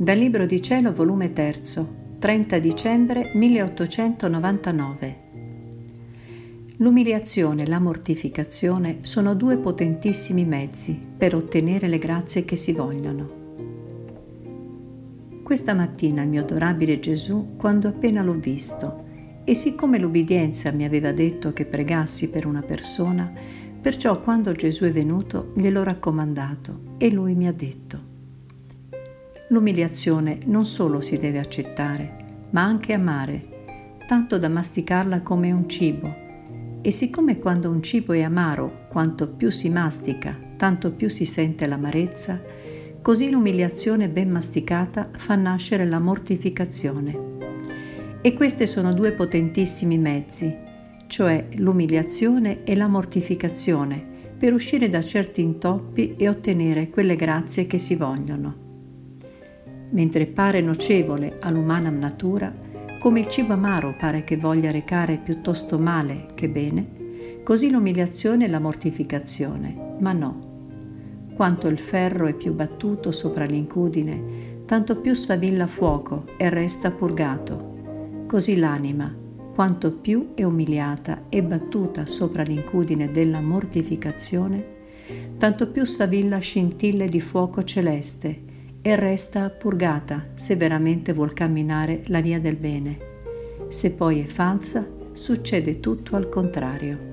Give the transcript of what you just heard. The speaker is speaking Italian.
Dal Libro di Cielo, volume 3, 30 dicembre 1899. L'umiliazione e la mortificazione sono due potentissimi mezzi per ottenere le grazie che si vogliono. Questa mattina il mio adorabile Gesù, quando appena l'ho visto, e siccome l'ubbidienza mi aveva detto che pregassi per una persona, perciò quando Gesù è venuto gliel'ho raccomandato e lui mi ha detto, L'umiliazione non solo si deve accettare, ma anche amare, tanto da masticarla come un cibo. E siccome quando un cibo è amaro, quanto più si mastica, tanto più si sente l'amarezza, così l'umiliazione ben masticata fa nascere la mortificazione. E questi sono due potentissimi mezzi, cioè l'umiliazione e la mortificazione, per uscire da certi intoppi e ottenere quelle grazie che si vogliono mentre pare nocevole all'umana natura, come il cibo amaro pare che voglia recare piuttosto male che bene, così l'umiliazione e la mortificazione, ma no. Quanto il ferro è più battuto sopra l'incudine, tanto più sfavilla fuoco e resta purgato. Così l'anima, quanto più è umiliata e battuta sopra l'incudine della mortificazione, tanto più sfavilla scintille di fuoco celeste e resta purgata se veramente vuol camminare la via del bene. Se poi è falsa, succede tutto al contrario.